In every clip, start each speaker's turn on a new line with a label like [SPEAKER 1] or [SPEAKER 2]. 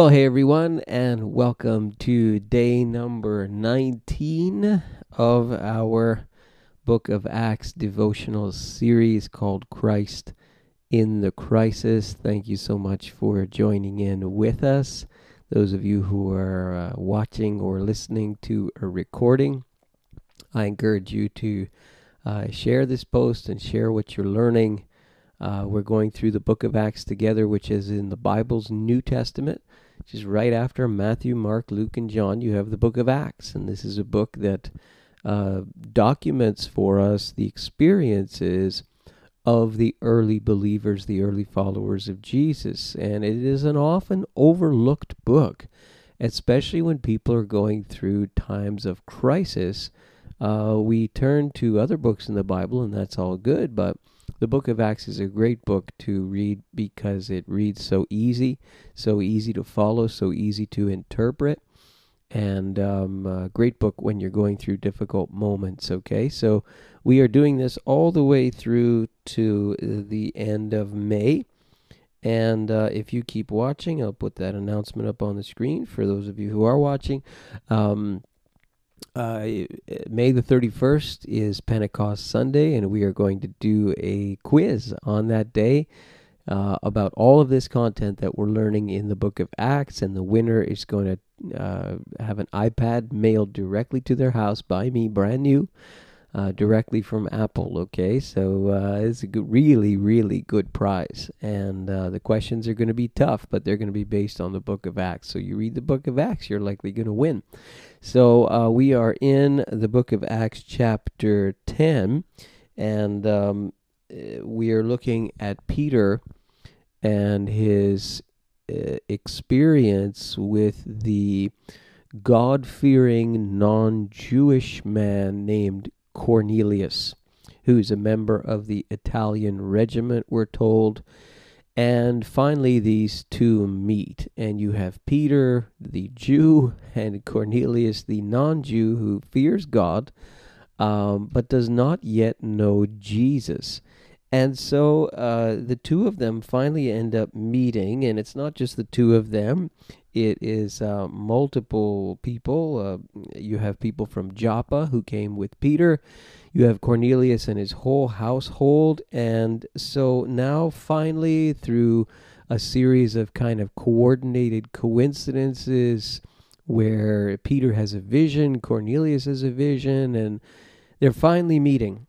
[SPEAKER 1] Well, hey everyone, and welcome to day number 19 of our Book of Acts devotional series called Christ in the Crisis. Thank you so much for joining in with us. Those of you who are uh, watching or listening to a recording, I encourage you to uh, share this post and share what you're learning. Uh, we're going through the book of Acts together, which is in the Bible's New Testament is right after Matthew, Mark, Luke, and John. You have the book of Acts, and this is a book that uh, documents for us the experiences of the early believers, the early followers of Jesus. And it is an often overlooked book, especially when people are going through times of crisis. Uh, we turn to other books in the Bible, and that's all good, but the book of Acts is a great book to read because it reads so easy, so easy to follow, so easy to interpret, and um, a great book when you're going through difficult moments. Okay, so we are doing this all the way through to the end of May. And uh, if you keep watching, I'll put that announcement up on the screen for those of you who are watching. Um, uh, May the 31st is Pentecost Sunday, and we are going to do a quiz on that day uh, about all of this content that we're learning in the book of Acts. And the winner is going to uh, have an iPad mailed directly to their house by me, brand new uh, directly from Apple. Okay, so uh, it's a good, really, really good prize, and uh, the questions are going to be tough, but they're going to be based on the Book of Acts. So you read the Book of Acts, you're likely going to win. So uh, we are in the Book of Acts, chapter ten, and um, uh, we are looking at Peter and his uh, experience with the God fearing non Jewish man named Cornelius, who's a member of the Italian regiment, we're told. And finally, these two meet, and you have Peter, the Jew, and Cornelius, the non Jew, who fears God, um, but does not yet know Jesus. And so uh, the two of them finally end up meeting, and it's not just the two of them, it is uh, multiple people. Uh, you have people from Joppa who came with Peter. You have Cornelius and his whole household. And so now, finally, through a series of kind of coordinated coincidences where Peter has a vision, Cornelius has a vision, and they're finally meeting.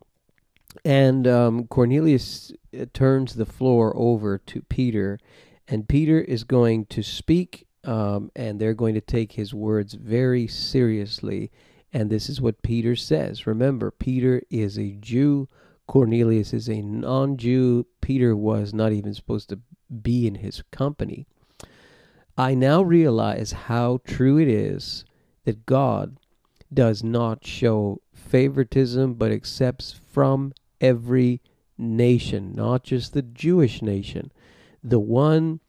[SPEAKER 1] And um, Cornelius uh, turns the floor over to Peter, and Peter is going to speak um, and they're going to take his words very seriously. And this is what Peter says. Remember, Peter is a Jew. Cornelius is a non Jew. Peter was not even supposed to be in his company. I now realize how true it is that God does not show favoritism but accepts from every nation, not just the Jewish nation. The one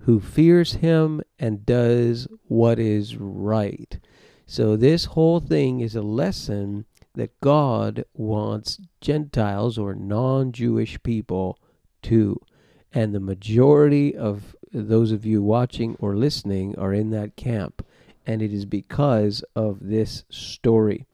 [SPEAKER 1] who fears him and does what is right. So, this whole thing is a lesson that God wants Gentiles or non Jewish people to. And the majority of those of you watching or listening are in that camp. And it is because of this story.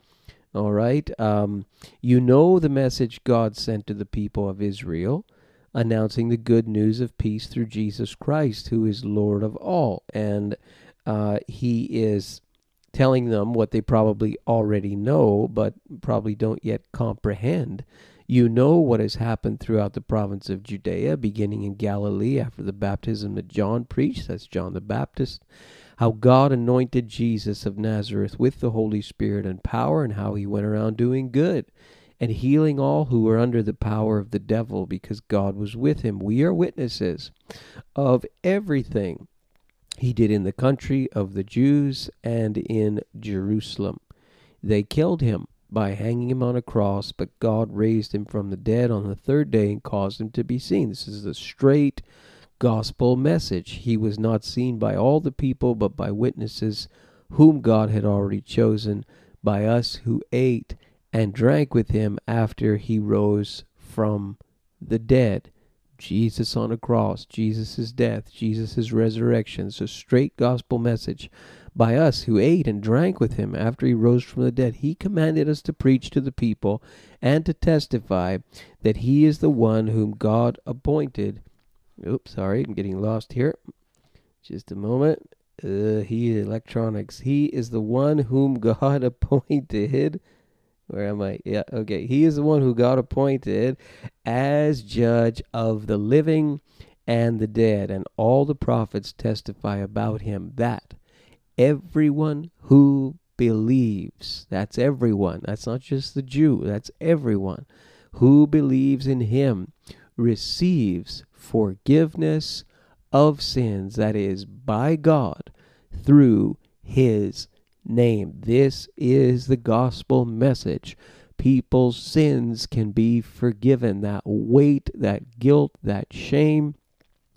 [SPEAKER 1] All right. Um, you know the message God sent to the people of Israel announcing the good news of peace through Jesus Christ, who is Lord of all. And uh, he is telling them what they probably already know, but probably don't yet comprehend. You know what has happened throughout the province of Judea, beginning in Galilee after the baptism that John preached, that's John the Baptist, how God anointed Jesus of Nazareth with the Holy Spirit and power, and how he went around doing good and healing all who were under the power of the devil because God was with him. We are witnesses of everything he did in the country of the Jews and in Jerusalem. They killed him by hanging him on a cross, but God raised him from the dead on the third day and caused him to be seen. This is the straight gospel message. He was not seen by all the people, but by witnesses whom God had already chosen, by us who ate and drank with him after he rose from the dead. Jesus on a cross, Jesus' death, Jesus' resurrection. It's a straight gospel message by us who ate and drank with him after he rose from the dead. He commanded us to preach to the people and to testify that he is the one whom God appointed. Oops, sorry, I'm getting lost here. Just a moment. Uh, he electronics. He is the one whom God appointed. Where am I? Yeah, okay. He is the one who God appointed as judge of the living and the dead, and all the prophets testify about him that everyone who believes, that's everyone, that's not just the Jew, that's everyone who believes in him receives forgiveness of sins, that is, by God through his name. This is the gospel message. People's sins can be forgiven. That weight, that guilt, that shame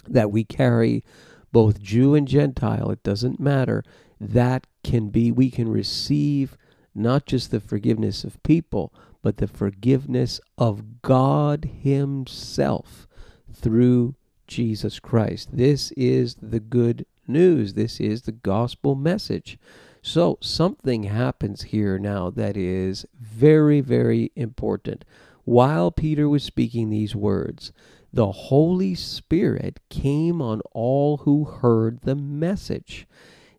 [SPEAKER 1] that we carry, both Jew and Gentile, it doesn't matter that can be, we can receive not just the forgiveness of people, but the forgiveness of God Himself through Jesus Christ. This is the good news. This is the gospel message. So, something happens here now that is very, very important. While Peter was speaking these words, the Holy Spirit came on all who heard the message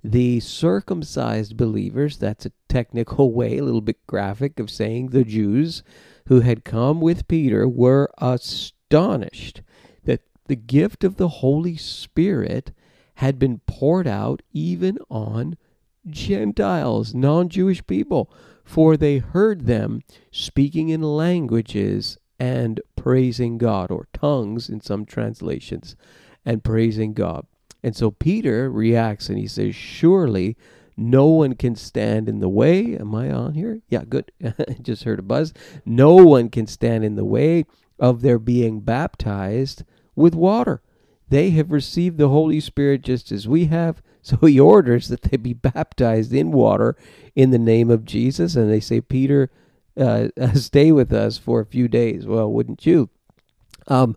[SPEAKER 1] the circumcised believers, that's a technical way, a little bit graphic of saying the Jews who had come with Peter were astonished the gift of the Holy Spirit had been poured out even on Gentiles, non Jewish people, for they heard them speaking in languages and praising God, or tongues in some translations, and praising God. And so Peter reacts and he says, Surely no one can stand in the way. Am I on here? Yeah, good. Just heard a buzz. No one can stand in the way of their being baptized with water. They have received the Holy Spirit just as we have. So he orders that they be baptized in water in the name of Jesus. And they say, Peter, uh, stay with us for a few days. Well, wouldn't you? Um,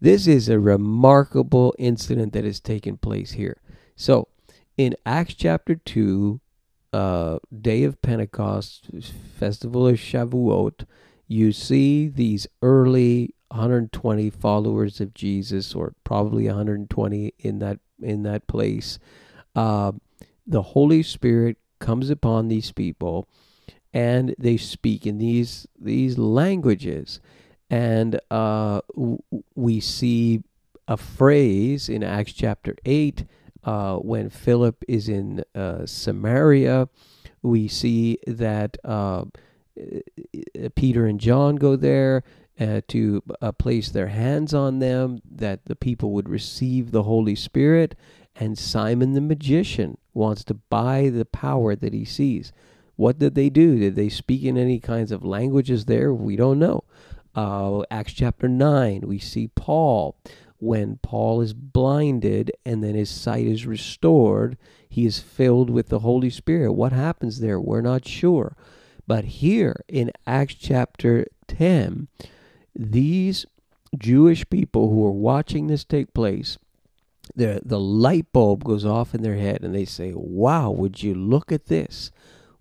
[SPEAKER 1] this is a remarkable incident that has taken place here. So, in Acts chapter 2, uh, day of Pentecost, festival of Shavuot, you see these early 120 followers of Jesus, or probably 120 in that in that place. Uh, the Holy Spirit comes upon these people, and they speak in these these languages. And uh, we see a phrase in Acts chapter 8 uh, when Philip is in uh, Samaria. We see that uh, Peter and John go there uh, to uh, place their hands on them, that the people would receive the Holy Spirit. And Simon the magician wants to buy the power that he sees. What did they do? Did they speak in any kinds of languages there? We don't know. Uh, Acts chapter 9, we see Paul. When Paul is blinded and then his sight is restored, he is filled with the Holy Spirit. What happens there? We're not sure. But here in Acts chapter 10, these Jewish people who are watching this take place, the, the light bulb goes off in their head and they say, Wow, would you look at this?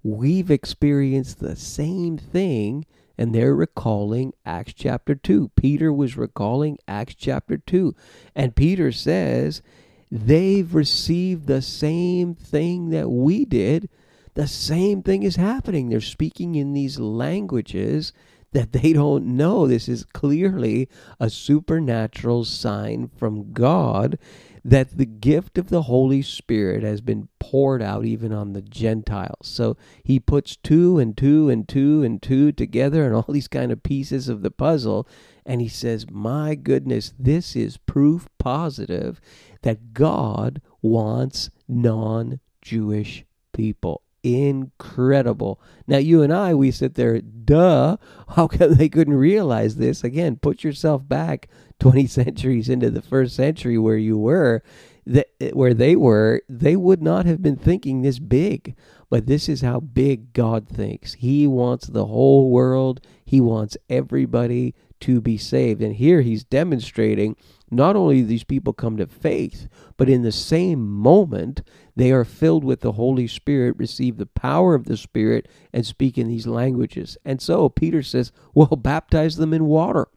[SPEAKER 1] We've experienced the same thing and they're recalling Acts chapter 2. Peter was recalling Acts chapter 2. And Peter says, they've received the same thing that we did. The same thing is happening. They're speaking in these languages that they don't know. This is clearly a supernatural sign from God that the gift of the Holy Spirit has been poured out even on the Gentiles. So he puts two and two and two and two together and all these kind of pieces of the puzzle. And he says, My goodness, this is proof positive that God wants non Jewish people incredible. Now, you and I, we sit there, duh, how come they couldn't realize this? Again, put yourself back 20 centuries into the first century where you were, that, eh, where they were, they would not have been thinking this big. But this is how big God thinks. He wants the whole world, He wants everybody to be saved. And here he's demonstrating not only these people come to faith, but in the same moment, they are filled with the Holy Spirit, receive the power of the Spirit, and speak in these languages. And so Peter says, Well, baptize them in water.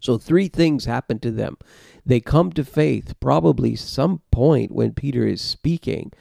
[SPEAKER 1] So, three things happen to them. They come to faith, probably some point when Peter is speaking,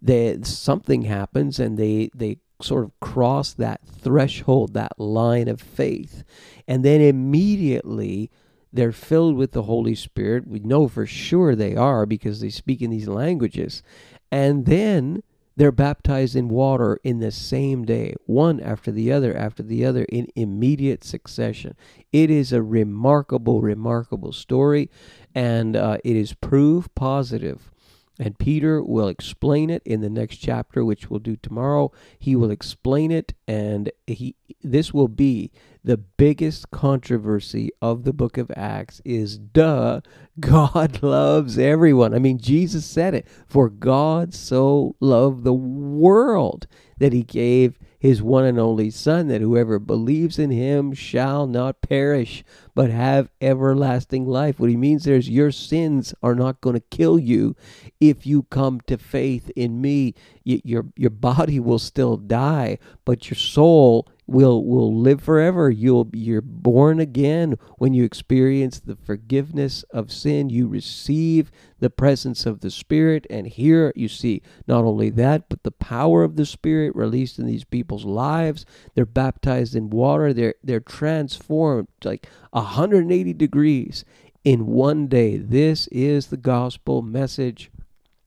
[SPEAKER 1] that something happens and they, they sort of cross that threshold, that line of faith. And then immediately they're filled with the Holy Spirit. We know for sure they are because they speak in these languages. And then they're baptized in water in the same day, one after the other after the other in immediate succession. It is a remarkable, remarkable story, and uh, it is proof positive and Peter will explain it in the next chapter, which we'll do tomorrow. He will explain it, and he this will be the biggest controversy of the book of Acts is duh, God loves everyone. I mean, Jesus said it, for God so loved the world that he gave his one and only Son, that whoever believes in him shall not perish, but have everlasting life. What he means there is your sins are not going to kill you if you come to faith in me. Your, your body will still die, but your soul will will live forever. You'll you're born again. When you experience the forgiveness of sin you receive the presence of the spirit. And here you see not only that but the power of the spirit released in these people's lives. They're baptized in water. They're they're transformed like 180 degrees in one day. This is the gospel message.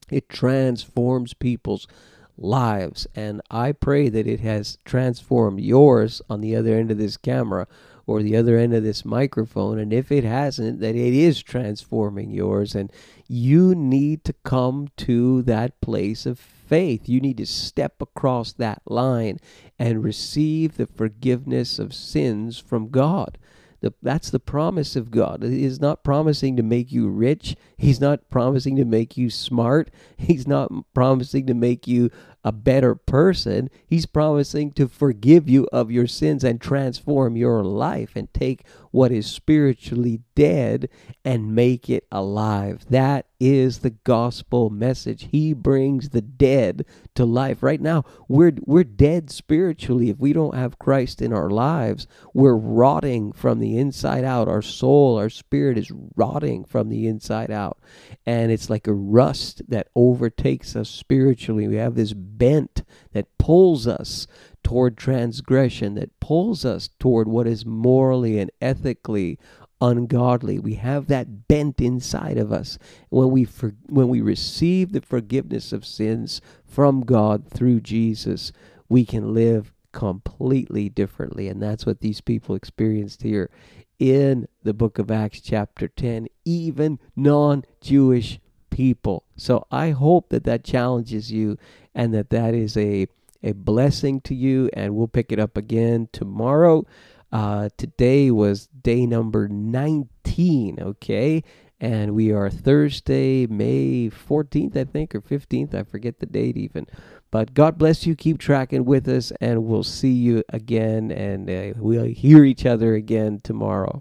[SPEAKER 1] It transforms people's lives. And I pray that it has transformed yours on the other end of this camera or the other end of this microphone. And if it hasn't, that it is transforming yours. And you need to come to that place of faith. You need to step across that line and receive the forgiveness of sins from God. The, that's the promise of God. He is not promising to make you rich. He's not promising to make you smart. He's not promising to make you a better person. He's promising to forgive you of your sins and transform your life and take what is spiritually dead and make it alive. That is the gospel message. He brings the dead to life. Right now, we're we're dead spiritually if we don't have Christ in our lives. We're rotting from the inside out. Our soul, our spirit is rotting from the inside out. And it's like a rust that overtakes us spiritually. We have this bent that pulls us toward transgression, that pulls us toward what is morally and ethically ungodly. We have that bent inside of us. When we for, when we receive the forgiveness of sins from God through Jesus, we can live completely differently. And that's what these people experienced here in the book of Acts, chapter 10, even non Jewish people. So I hope that that challenges you and that that is a, a blessing to you. And we'll pick it up again tomorrow. Uh, today was day number 19, okay? And we are Thursday, May 14th, I think, or 15th. I forget the date even. But God bless you. Keep tracking with us, and we'll see you again, and uh, we'll hear each other again tomorrow.